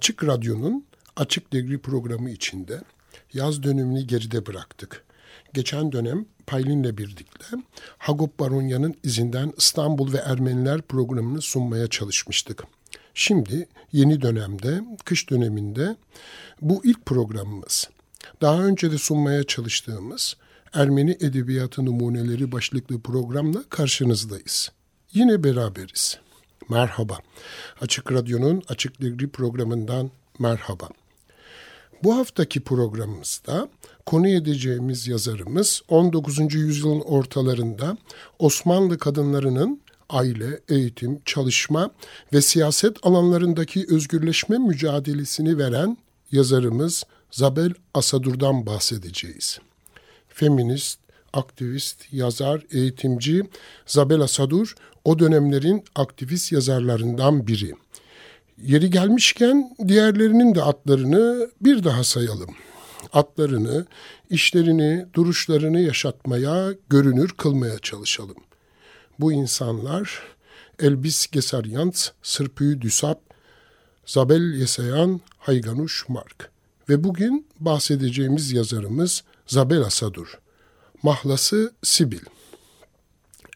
Açık Radyo'nun Açık Devri programı içinde yaz dönemini geride bıraktık. Geçen dönem Paylin'le birlikte Hagop Baronya'nın izinden İstanbul ve Ermeniler programını sunmaya çalışmıştık. Şimdi yeni dönemde, kış döneminde bu ilk programımız. Daha önce de sunmaya çalıştığımız Ermeni Edebiyatı Numuneleri başlıklı programla karşınızdayız. Yine beraberiz. Merhaba. Açık Radyo'nun Açık Devri programından merhaba. Bu haftaki programımızda konu edeceğimiz yazarımız 19. yüzyılın ortalarında Osmanlı kadınlarının aile, eğitim, çalışma ve siyaset alanlarındaki özgürleşme mücadelesini veren yazarımız Zabel Asadur'dan bahsedeceğiz. Feminist, aktivist, yazar, eğitimci Zabel Asadur o dönemlerin aktivist yazarlarından biri. Yeri gelmişken diğerlerinin de atlarını bir daha sayalım. Atlarını, işlerini, duruşlarını yaşatmaya, görünür kılmaya çalışalım. Bu insanlar Elbis Gesaryant, Sırpü Düsap, Zabel Yesayan, Hayganuş Mark. Ve bugün bahsedeceğimiz yazarımız Zabel Asadur. Mahlası Sibil.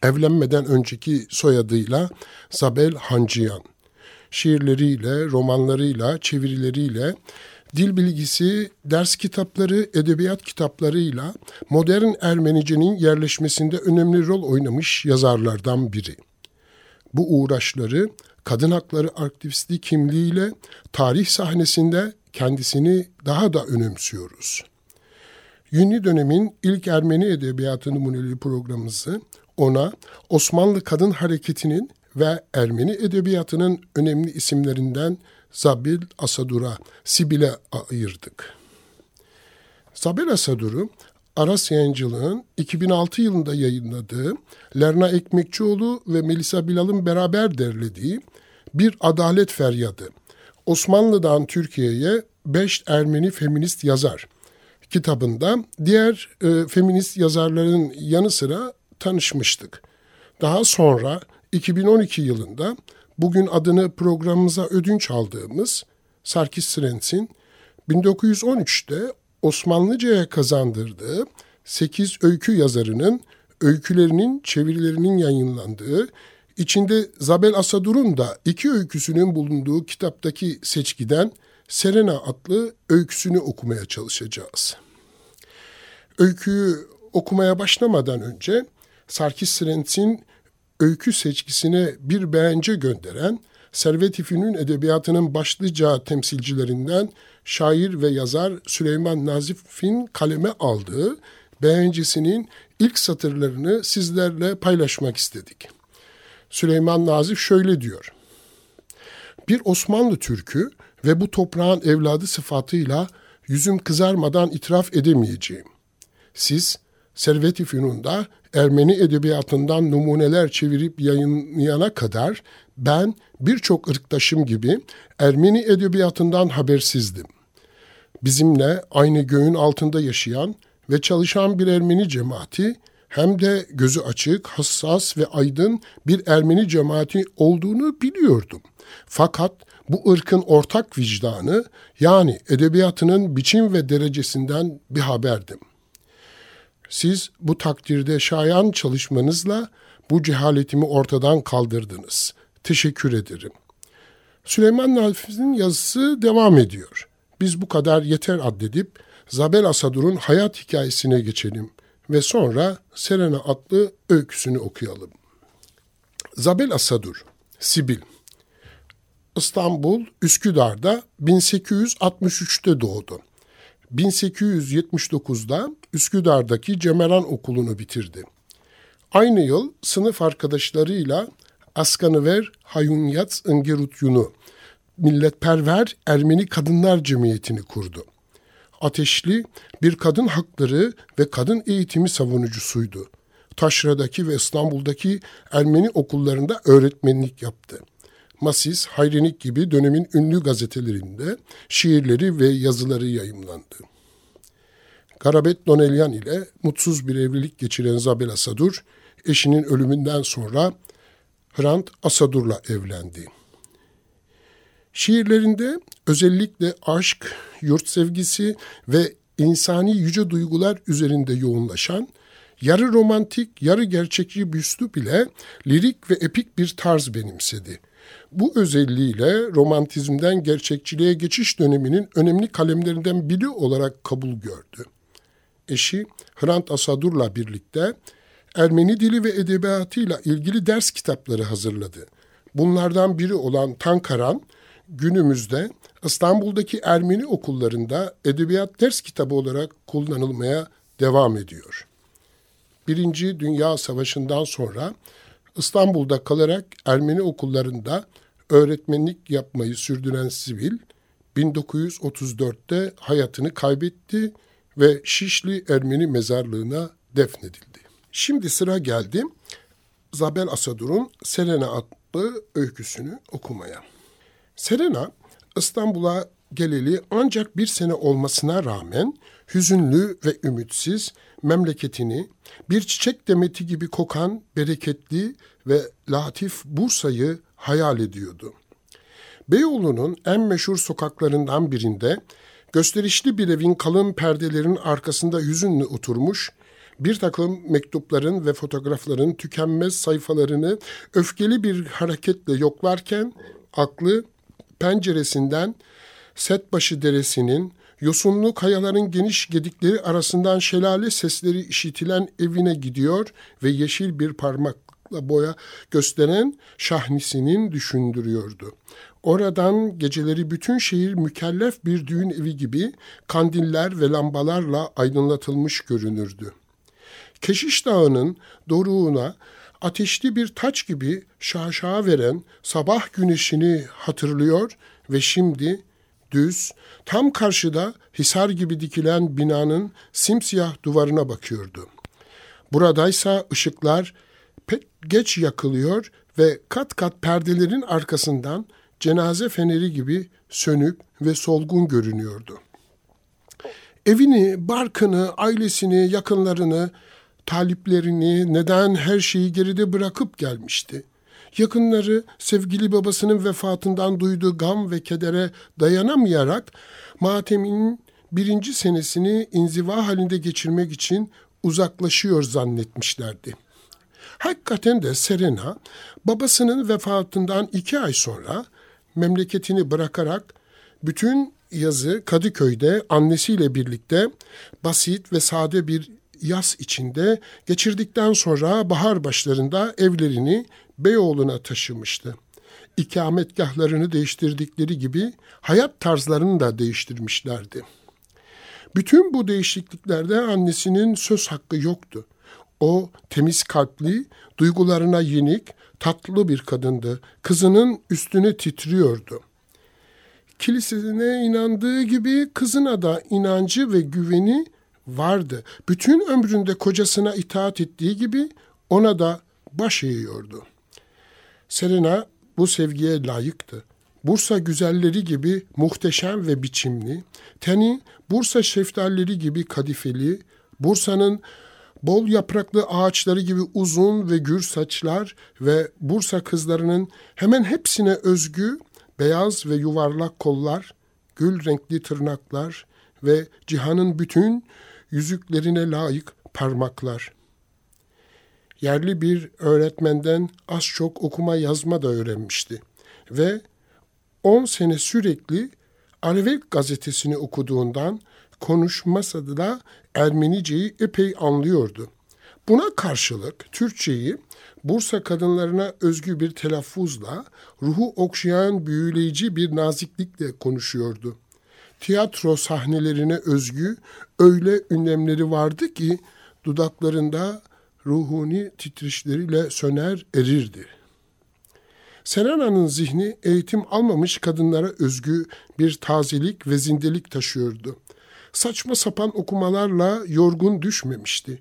Evlenmeden önceki soyadıyla Zabel Hancıyan şiirleriyle, romanlarıyla, çevirileriyle, dil bilgisi, ders kitapları, edebiyat kitaplarıyla modern Ermenice'nin yerleşmesinde önemli rol oynamış yazarlardan biri. Bu uğraşları kadın hakları aktivisti kimliğiyle tarih sahnesinde kendisini daha da önemsiyoruz. Yeni dönemin ilk Ermeni Edebiyatı Numuneli programımızı ona Osmanlı Kadın Hareketi'nin ve Ermeni edebiyatının önemli isimlerinden Zabil Asadur'a, Sibil'e ayırdık. Zabil Asadur'u Aras Yayıncılığı'nın 2006 yılında yayınladığı Lerna Ekmekçioğlu ve Melisa Bilal'ın beraber derlediği Bir Adalet Feryadı, Osmanlı'dan Türkiye'ye Beş Ermeni Feminist Yazar kitabında diğer e, feminist yazarların yanı sıra tanışmıştık. Daha sonra 2012 yılında bugün adını programımıza ödünç aldığımız Sarkis Srens'in 1913'te Osmanlıca'ya kazandırdığı 8 öykü yazarının öykülerinin çevirilerinin yayınlandığı, içinde Zabel Asadur'un da iki öyküsünün bulunduğu kitaptaki seçkiden Serena adlı öyküsünü okumaya çalışacağız. Öyküyü okumaya başlamadan önce Sarkis Srens'in öykü seçkisine bir beğence gönderen Servet-i Fünun edebiyatının başlıca temsilcilerinden şair ve yazar Süleyman Nazif'in kaleme aldığı beğencisinin ilk satırlarını sizlerle paylaşmak istedik. Süleyman Nazif şöyle diyor. Bir Osmanlı Türk'ü ve bu toprağın evladı sıfatıyla yüzüm kızarmadan itiraf edemeyeceğim. Siz Servet-i Fünun'da Ermeni edebiyatından numuneler çevirip yayınlayana kadar ben birçok ırktaşım gibi Ermeni edebiyatından habersizdim. Bizimle aynı göğün altında yaşayan ve çalışan bir Ermeni cemaati hem de gözü açık, hassas ve aydın bir Ermeni cemaati olduğunu biliyordum. Fakat bu ırkın ortak vicdanı yani edebiyatının biçim ve derecesinden bir haberdim.'' Siz bu takdirde şayan çalışmanızla bu cehaletimi ortadan kaldırdınız. Teşekkür ederim. Süleyman Nafiz'in yazısı devam ediyor. Biz bu kadar yeter addedip Zabel Asadur'un hayat hikayesine geçelim ve sonra Selena adlı öyküsünü okuyalım. Zabel Asadur, Sibil İstanbul, Üsküdar'da 1863'te doğdu. 1879'da Üsküdar'daki Cemeran Okulu'nu bitirdi. Aynı yıl sınıf arkadaşlarıyla Askanıver Hayunyat Ingerutyun'u milletperver Ermeni Kadınlar Cemiyeti'ni kurdu. Ateşli bir kadın hakları ve kadın eğitimi savunucusuydu. Taşra'daki ve İstanbul'daki Ermeni okullarında öğretmenlik yaptı. Masis, Hayrenik gibi dönemin ünlü gazetelerinde şiirleri ve yazıları yayımlandı. Garabet Donelyan ile mutsuz bir evlilik geçiren Zabel Asadur, eşinin ölümünden sonra Hrant Asadur'la evlendi. Şiirlerinde özellikle aşk, yurt sevgisi ve insani yüce duygular üzerinde yoğunlaşan, yarı romantik, yarı gerçekçi bir üslup ile lirik ve epik bir tarz benimsedi. Bu özelliğiyle romantizmden gerçekçiliğe geçiş döneminin önemli kalemlerinden biri olarak kabul gördü. Eşi Hrant Asadur'la birlikte Ermeni dili ve edebiyatıyla ilgili ders kitapları hazırladı. Bunlardan biri olan Tankaran, günümüzde İstanbul'daki Ermeni okullarında edebiyat ders kitabı olarak kullanılmaya devam ediyor. Birinci Dünya Savaşı'ndan sonra İstanbul'da kalarak Ermeni okullarında öğretmenlik yapmayı sürdüren Sivil, 1934'te hayatını kaybetti ve Şişli Ermeni mezarlığına defnedildi. Şimdi sıra geldi Zabel Asadur'un Selena adlı öyküsünü okumaya. Serena İstanbul'a geleli ancak bir sene olmasına rağmen hüzünlü ve ümitsiz memleketini bir çiçek demeti gibi kokan bereketli ve latif Bursa'yı hayal ediyordu. Beyoğlu'nun en meşhur sokaklarından birinde gösterişli bir evin kalın perdelerin arkasında hüzünlü oturmuş, bir takım mektupların ve fotoğrafların tükenmez sayfalarını öfkeli bir hareketle yoklarken aklı penceresinden Setbaşı Deresi'nin yosunlu kayaların geniş gedikleri arasından şelale sesleri işitilen evine gidiyor ve yeşil bir parmakla boya gösteren şahnisinin düşündürüyordu. Oradan geceleri bütün şehir mükellef bir düğün evi gibi kandiller ve lambalarla aydınlatılmış görünürdü. Keşiş Dağı'nın doruğuna ateşli bir taç gibi şaşağa veren sabah güneşini hatırlıyor ve şimdi düz, tam karşıda hisar gibi dikilen binanın simsiyah duvarına bakıyordu. Buradaysa ışıklar pek geç yakılıyor ve kat kat perdelerin arkasından cenaze feneri gibi sönük ve solgun görünüyordu. Evini, barkını, ailesini, yakınlarını, taliplerini, neden her şeyi geride bırakıp gelmişti. Yakınları sevgili babasının vefatından duyduğu gam ve kedere dayanamayarak matemin birinci senesini inziva halinde geçirmek için uzaklaşıyor zannetmişlerdi. Hakikaten de Serena babasının vefatından iki ay sonra memleketini bırakarak bütün yazı Kadıköy'de annesiyle birlikte basit ve sade bir yaz içinde geçirdikten sonra bahar başlarında evlerini Beyoğlu'na taşımıştı. İkametgahlarını değiştirdikleri gibi hayat tarzlarını da değiştirmişlerdi. Bütün bu değişikliklerde annesinin söz hakkı yoktu. O temiz kalpli, duygularına yenik, tatlı bir kadındı. Kızının üstüne titriyordu. Kilisesine inandığı gibi kızına da inancı ve güveni vardı. Bütün ömründe kocasına itaat ettiği gibi ona da baş eğiyordu. Serena bu sevgiye layıktı. Bursa güzelleri gibi muhteşem ve biçimli, teni Bursa şeftalleri gibi kadifeli, Bursa'nın bol yapraklı ağaçları gibi uzun ve gür saçlar ve Bursa kızlarının hemen hepsine özgü beyaz ve yuvarlak kollar, gül renkli tırnaklar ve cihanın bütün yüzüklerine layık parmaklar. Yerli bir öğretmenden az çok okuma yazma da öğrenmişti ve 10 sene sürekli Arevek gazetesini okuduğundan konuşmasa da Ermeniceyi epey anlıyordu. Buna karşılık Türkçeyi Bursa kadınlarına özgü bir telaffuzla, ruhu okşayan büyüleyici bir naziklikle konuşuyordu tiyatro sahnelerine özgü öyle ünlemleri vardı ki dudaklarında ruhuni titreşleriyle söner erirdi. Serena'nın zihni eğitim almamış kadınlara özgü bir tazelik ve zindelik taşıyordu. Saçma sapan okumalarla yorgun düşmemişti.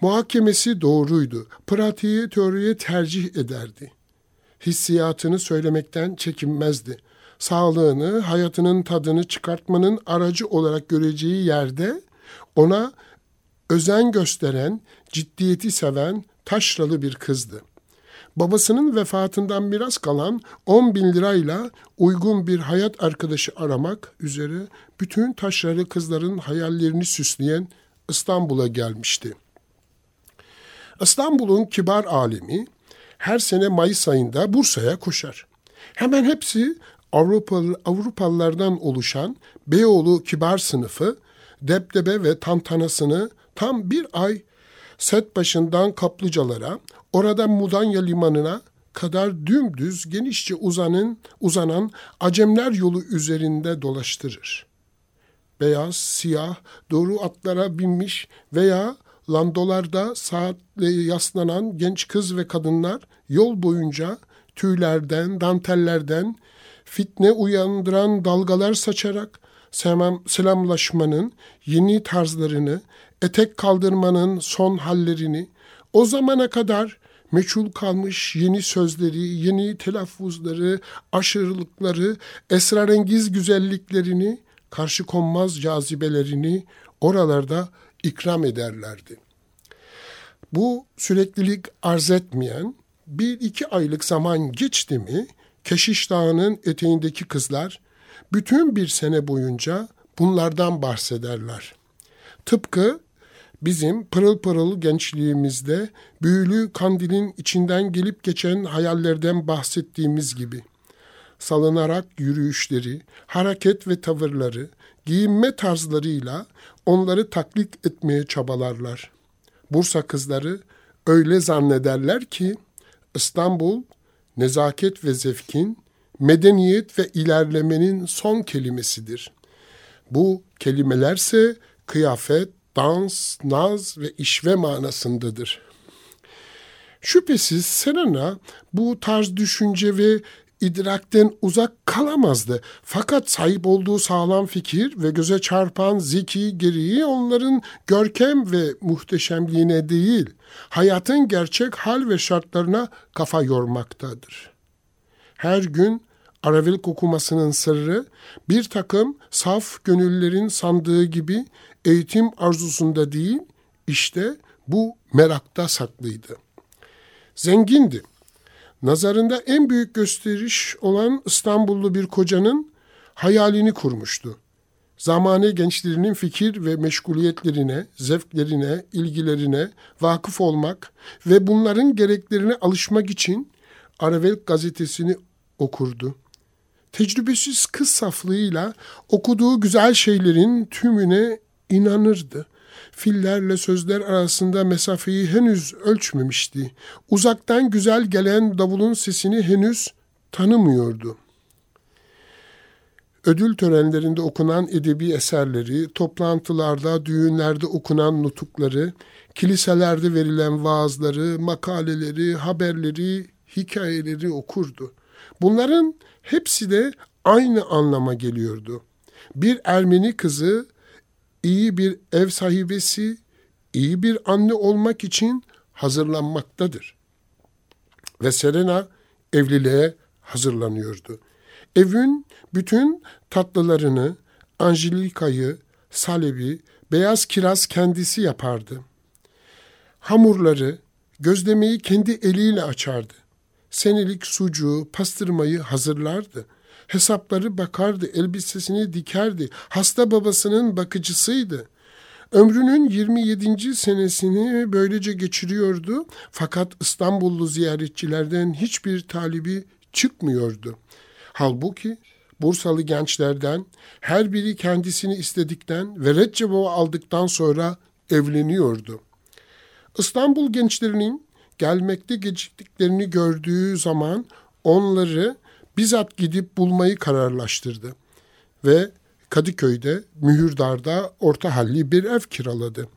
Muhakemesi doğruydu. Pratiği teoriye tercih ederdi. Hissiyatını söylemekten çekinmezdi. Sağlığını, hayatının tadını çıkartmanın aracı olarak göreceği yerde ona özen gösteren, ciddiyeti seven, taşralı bir kızdı. Babasının vefatından miras kalan 10 bin lirayla uygun bir hayat arkadaşı aramak üzere bütün taşralı kızların hayallerini süsleyen İstanbul'a gelmişti. İstanbul'un kibar alemi her sene Mayıs ayında Bursa'ya koşar. Hemen hepsi Avrupalı, Avrupalılardan oluşan Beyoğlu kibar sınıfı depdebe ve tantanasını tam bir ay set başından kaplıcalara, oradan Mudanya limanına kadar dümdüz genişçe uzanın, uzanan Acemler yolu üzerinde dolaştırır. Beyaz, siyah, doğru atlara binmiş veya landolarda saatle yaslanan genç kız ve kadınlar yol boyunca tüylerden, dantellerden, fitne uyandıran dalgalar saçarak selam, selamlaşmanın yeni tarzlarını, etek kaldırmanın son hallerini, o zamana kadar meçhul kalmış yeni sözleri, yeni telaffuzları, aşırılıkları, esrarengiz güzelliklerini, karşı konmaz cazibelerini oralarda ikram ederlerdi. Bu süreklilik arz etmeyen bir iki aylık zaman geçti mi Keşiş Dağı'nın eteğindeki kızlar bütün bir sene boyunca bunlardan bahsederler. Tıpkı bizim pırıl pırıl gençliğimizde büyülü kandilin içinden gelip geçen hayallerden bahsettiğimiz gibi. Salınarak yürüyüşleri, hareket ve tavırları, giyinme tarzlarıyla onları taklit etmeye çabalarlar. Bursa kızları öyle zannederler ki İstanbul nezaket ve zevkin, medeniyet ve ilerlemenin son kelimesidir. Bu kelimelerse kıyafet, dans, naz ve işve manasındadır. Şüphesiz Serena bu tarz düşünce ve idrakten uzak kalamazdı. Fakat sahip olduğu sağlam fikir ve göze çarpan zeki gereği onların görkem ve muhteşemliğine değil, hayatın gerçek hal ve şartlarına kafa yormaktadır. Her gün Aravelik okumasının sırrı bir takım saf gönüllerin sandığı gibi eğitim arzusunda değil, işte bu merakta saklıydı. Zengindi. Nazarında en büyük gösteriş olan İstanbullu bir kocanın hayalini kurmuştu. Zamane gençlerinin fikir ve meşguliyetlerine, zevklerine, ilgilerine vakıf olmak ve bunların gereklerine alışmak için Aravel gazetesini okurdu. Tecrübesiz kız saflığıyla okuduğu güzel şeylerin tümüne inanırdı. Fillerle sözler arasında mesafeyi henüz ölçmemişti. Uzaktan güzel gelen davulun sesini henüz tanımıyordu. Ödül törenlerinde okunan edebi eserleri, toplantılarda, düğünlerde okunan nutukları, kiliselerde verilen vaazları, makaleleri, haberleri, hikayeleri okurdu. Bunların hepsi de aynı anlama geliyordu. Bir Ermeni kızı iyi bir ev sahibesi, iyi bir anne olmak için hazırlanmaktadır. Ve Serena evliliğe hazırlanıyordu. Evin bütün tatlılarını, Angelika'yı, Salebi, beyaz kiraz kendisi yapardı. Hamurları, gözlemeyi kendi eliyle açardı. Senelik sucuğu, pastırmayı hazırlardı.'' Hesapları bakardı, elbisesini dikerdi. Hasta babasının bakıcısıydı. Ömrünün 27. senesini böylece geçiriyordu fakat İstanbullu ziyaretçilerden hiçbir talibi çıkmıyordu. Halbuki Bursalı gençlerden her biri kendisini istedikten ve red aldıktan sonra evleniyordu. İstanbul gençlerinin gelmekte geciktiklerini gördüğü zaman onları bizzat gidip bulmayı kararlaştırdı ve Kadıköy'de Mühürdar'da orta halli bir ev kiraladı.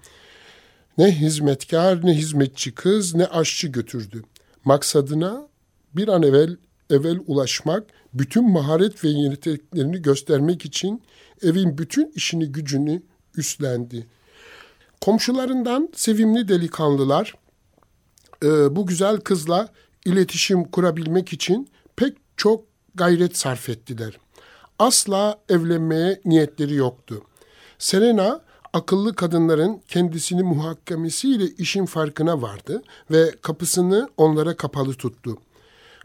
Ne hizmetkar ne hizmetçi kız ne aşçı götürdü. Maksadına bir an evvel evvel ulaşmak, bütün maharet ve yeteneklerini göstermek için evin bütün işini gücünü üstlendi. Komşularından sevimli delikanlılar bu güzel kızla iletişim kurabilmek için pek çok gayret sarf ettiler. Asla evlenmeye niyetleri yoktu. Serena akıllı kadınların kendisini muhakemesiyle işin farkına vardı ve kapısını onlara kapalı tuttu.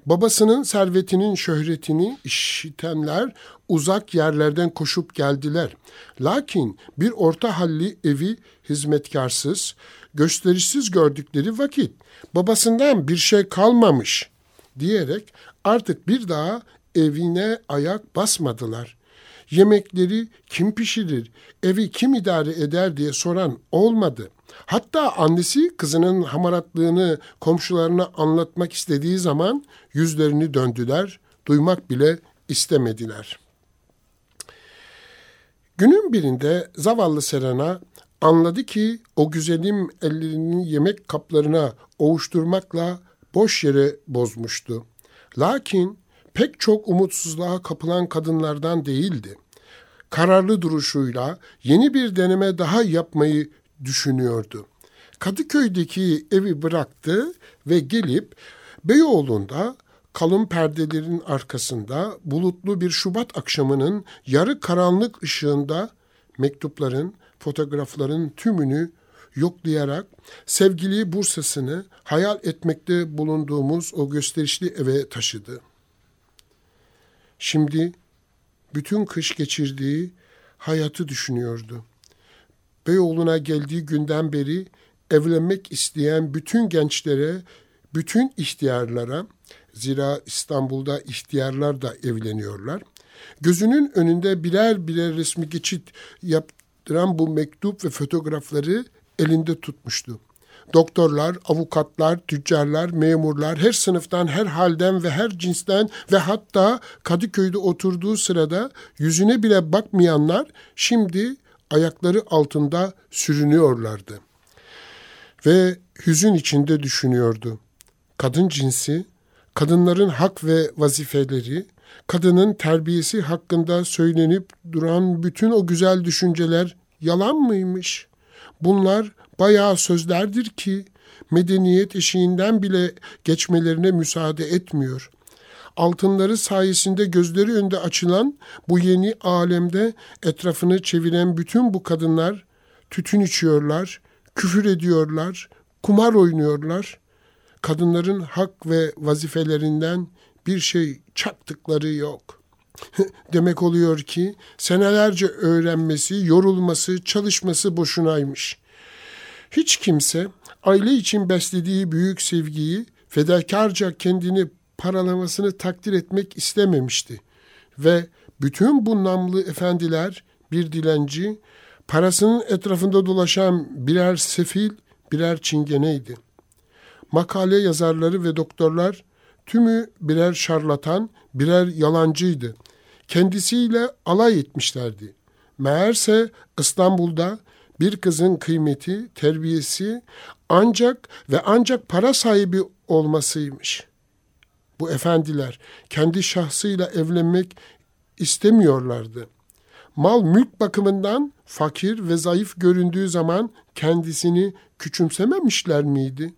Babasının servetinin şöhretini işitenler uzak yerlerden koşup geldiler. Lakin bir orta halli evi hizmetkarsız, gösterişsiz gördükleri vakit babasından bir şey kalmamış diyerek artık bir daha evine ayak basmadılar. Yemekleri kim pişirir, evi kim idare eder diye soran olmadı. Hatta annesi kızının hamaratlığını komşularına anlatmak istediği zaman yüzlerini döndüler, duymak bile istemediler. Günün birinde zavallı Serena anladı ki o güzelim ellerini yemek kaplarına ovuşturmakla boş yere bozmuştu. Lakin pek çok umutsuzluğa kapılan kadınlardan değildi. Kararlı duruşuyla yeni bir deneme daha yapmayı düşünüyordu. Kadıköy'deki evi bıraktı ve gelip Beyoğlu'nda kalın perdelerin arkasında bulutlu bir Şubat akşamının yarı karanlık ışığında mektupların, fotoğrafların tümünü yoklayarak sevgili Bursa'sını hayal etmekte bulunduğumuz o gösterişli eve taşıdı. Şimdi bütün kış geçirdiği hayatı düşünüyordu. Beyoğlu'na geldiği günden beri evlenmek isteyen bütün gençlere, bütün ihtiyarlara, zira İstanbul'da ihtiyarlar da evleniyorlar. Gözünün önünde birer birer resmi geçit yaptıran bu mektup ve fotoğrafları elinde tutmuştu. Doktorlar, avukatlar, tüccarlar, memurlar, her sınıftan, her halden ve her cinsten ve hatta Kadıköy'de oturduğu sırada yüzüne bile bakmayanlar şimdi ayakları altında sürünüyorlardı. Ve hüzün içinde düşünüyordu. Kadın cinsi, kadınların hak ve vazifeleri, kadının terbiyesi hakkında söylenip duran bütün o güzel düşünceler yalan mıymış? Bunlar bayağı sözlerdir ki medeniyet eşiğinden bile geçmelerine müsaade etmiyor. Altınları sayesinde gözleri önünde açılan bu yeni alemde etrafını çeviren bütün bu kadınlar tütün içiyorlar, küfür ediyorlar, kumar oynuyorlar. Kadınların hak ve vazifelerinden bir şey çaktıkları yok. Demek oluyor ki senelerce öğrenmesi, yorulması, çalışması boşunaymış. Hiç kimse aile için beslediği büyük sevgiyi fedakarca kendini paralamasını takdir etmek istememişti. Ve bütün bu namlı efendiler bir dilenci, parasının etrafında dolaşan birer sefil, birer çingeneydi. Makale yazarları ve doktorlar tümü birer şarlatan, birer yalancıydı. Kendisiyle alay etmişlerdi. Meğerse İstanbul'da bir kızın kıymeti, terbiyesi ancak ve ancak para sahibi olmasıymış. Bu efendiler kendi şahsıyla evlenmek istemiyorlardı. Mal mülk bakımından fakir ve zayıf göründüğü zaman kendisini küçümsememişler miydi?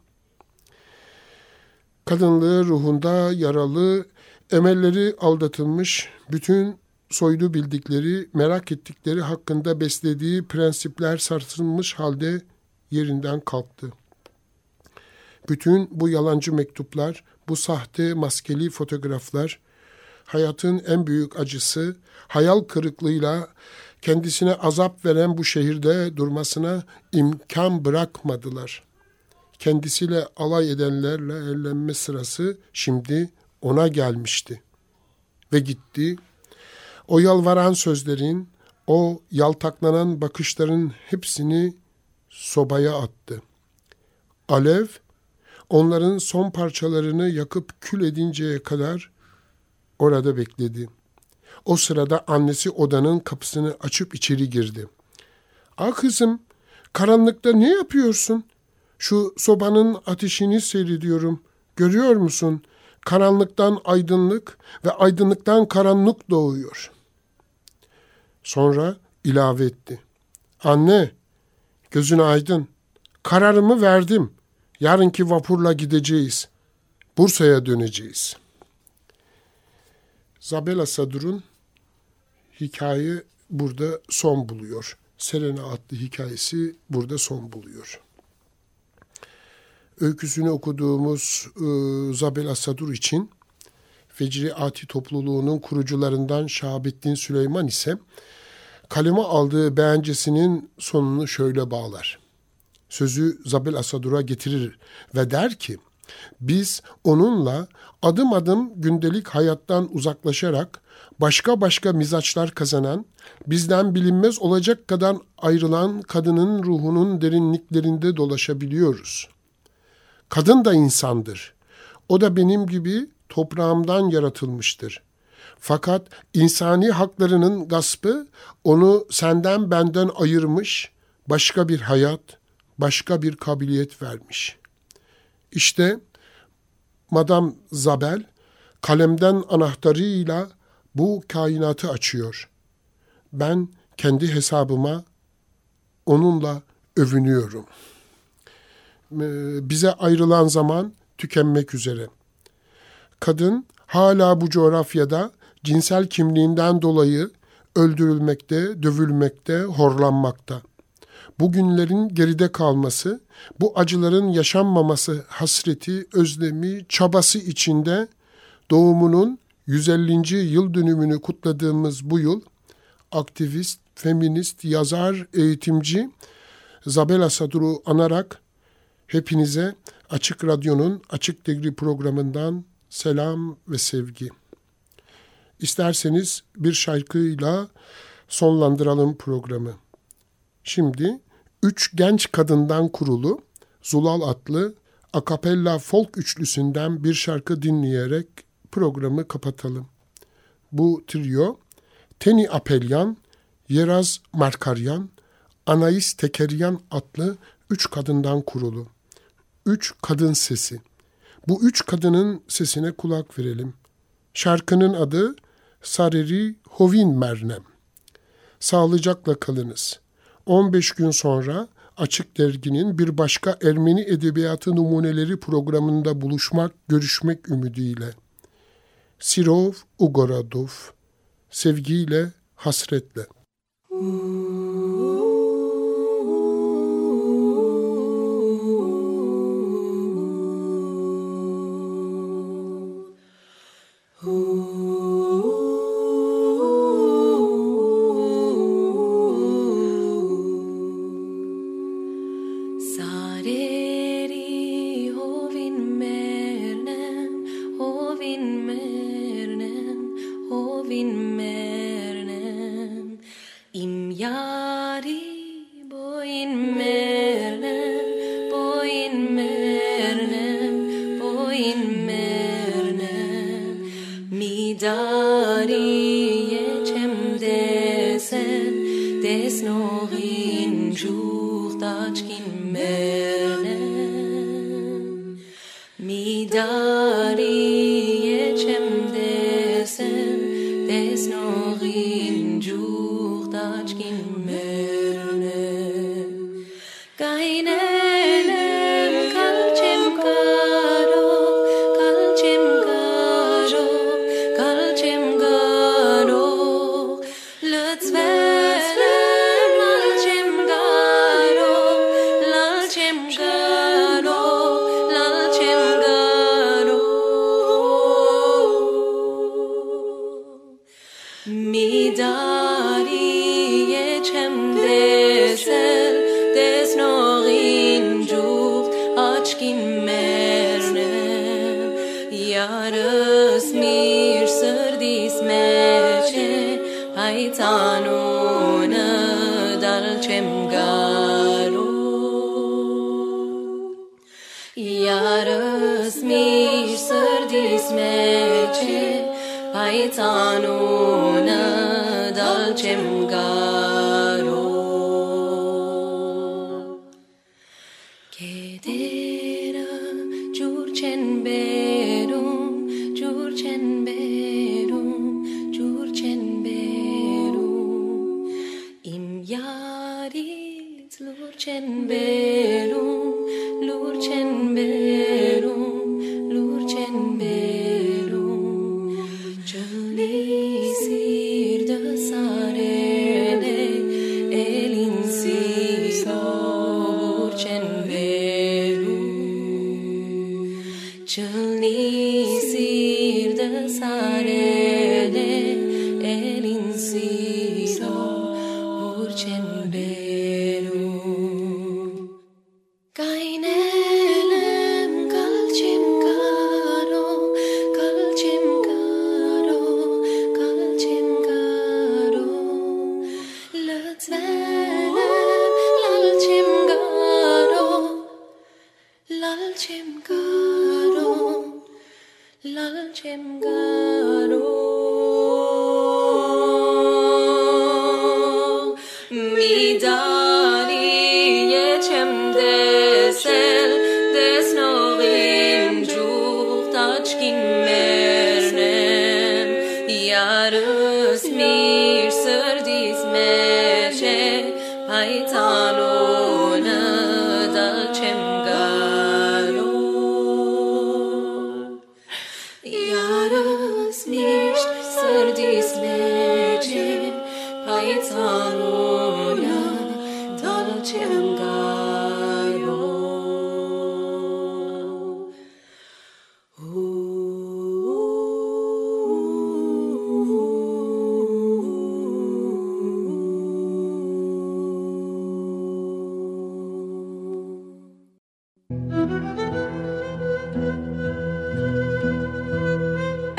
Kadınlığı ruhunda yaralı, emelleri aldatılmış, bütün soylu bildikleri, merak ettikleri hakkında beslediği prensipler sarsılmış halde yerinden kalktı. Bütün bu yalancı mektuplar, bu sahte maskeli fotoğraflar, hayatın en büyük acısı, hayal kırıklığıyla kendisine azap veren bu şehirde durmasına imkan bırakmadılar. Kendisiyle alay edenlerle evlenme sırası şimdi ona gelmişti. Ve gitti o yalvaran sözlerin, o yaltaklanan bakışların hepsini sobaya attı. Alev, onların son parçalarını yakıp kül edinceye kadar orada bekledi. O sırada annesi odanın kapısını açıp içeri girdi. ''Ah kızım, karanlıkta ne yapıyorsun? Şu sobanın ateşini seyrediyorum. Görüyor musun? Karanlıktan aydınlık ve aydınlıktan karanlık doğuyor. Sonra ilave etti. Anne, gözün aydın. Kararımı verdim. Yarınki vapurla gideceğiz. Bursa'ya döneceğiz. Zabela Sadur'un hikaye burada son buluyor. Serena adlı hikayesi burada son buluyor. Öyküsünü okuduğumuz e, Zabela Sadur için Fecri Ati topluluğunun kurucularından Şahabettin Süleyman ise kaleme aldığı beğencesinin sonunu şöyle bağlar. Sözü Zabel Asadur'a getirir ve der ki, biz onunla adım adım gündelik hayattan uzaklaşarak başka başka mizaçlar kazanan, bizden bilinmez olacak kadar ayrılan kadının ruhunun derinliklerinde dolaşabiliyoruz. Kadın da insandır. O da benim gibi toprağımdan yaratılmıştır. Fakat insani haklarının gaspı onu senden benden ayırmış, başka bir hayat, başka bir kabiliyet vermiş. İşte Madam Zabel kalemden anahtarıyla bu kainatı açıyor. Ben kendi hesabıma onunla övünüyorum. Ee, bize ayrılan zaman tükenmek üzere. Kadın hala bu coğrafyada cinsel kimliğinden dolayı öldürülmekte, dövülmekte, horlanmakta. Bu günlerin geride kalması, bu acıların yaşanmaması hasreti, özlemi, çabası içinde doğumunun 150. yıl dönümünü kutladığımız bu yıl aktivist, feminist, yazar, eğitimci Zabela Sadur'u anarak hepinize Açık Radyo'nun Açık Degri programından selam ve sevgi. İsterseniz bir şarkıyla sonlandıralım programı. Şimdi üç genç kadından kurulu Zulal adlı akapella folk üçlüsünden bir şarkı dinleyerek programı kapatalım. Bu trio Teni Apelyan, Yeraz Markaryan, Anais Tekeryan adlı üç kadından kurulu. Üç kadın sesi. Bu üç kadının sesine kulak verelim. Şarkının adı Sareri Hovin Mernem. Sağlıcakla kalınız. 15 gün sonra Açık Dergi'nin bir başka Ermeni Edebiyatı Numuneleri programında buluşmak, görüşmek ümidiyle. Sirov Ugoradov, sevgiyle, hasretle. Ooh. yari Kitchen Bay. lá trên gai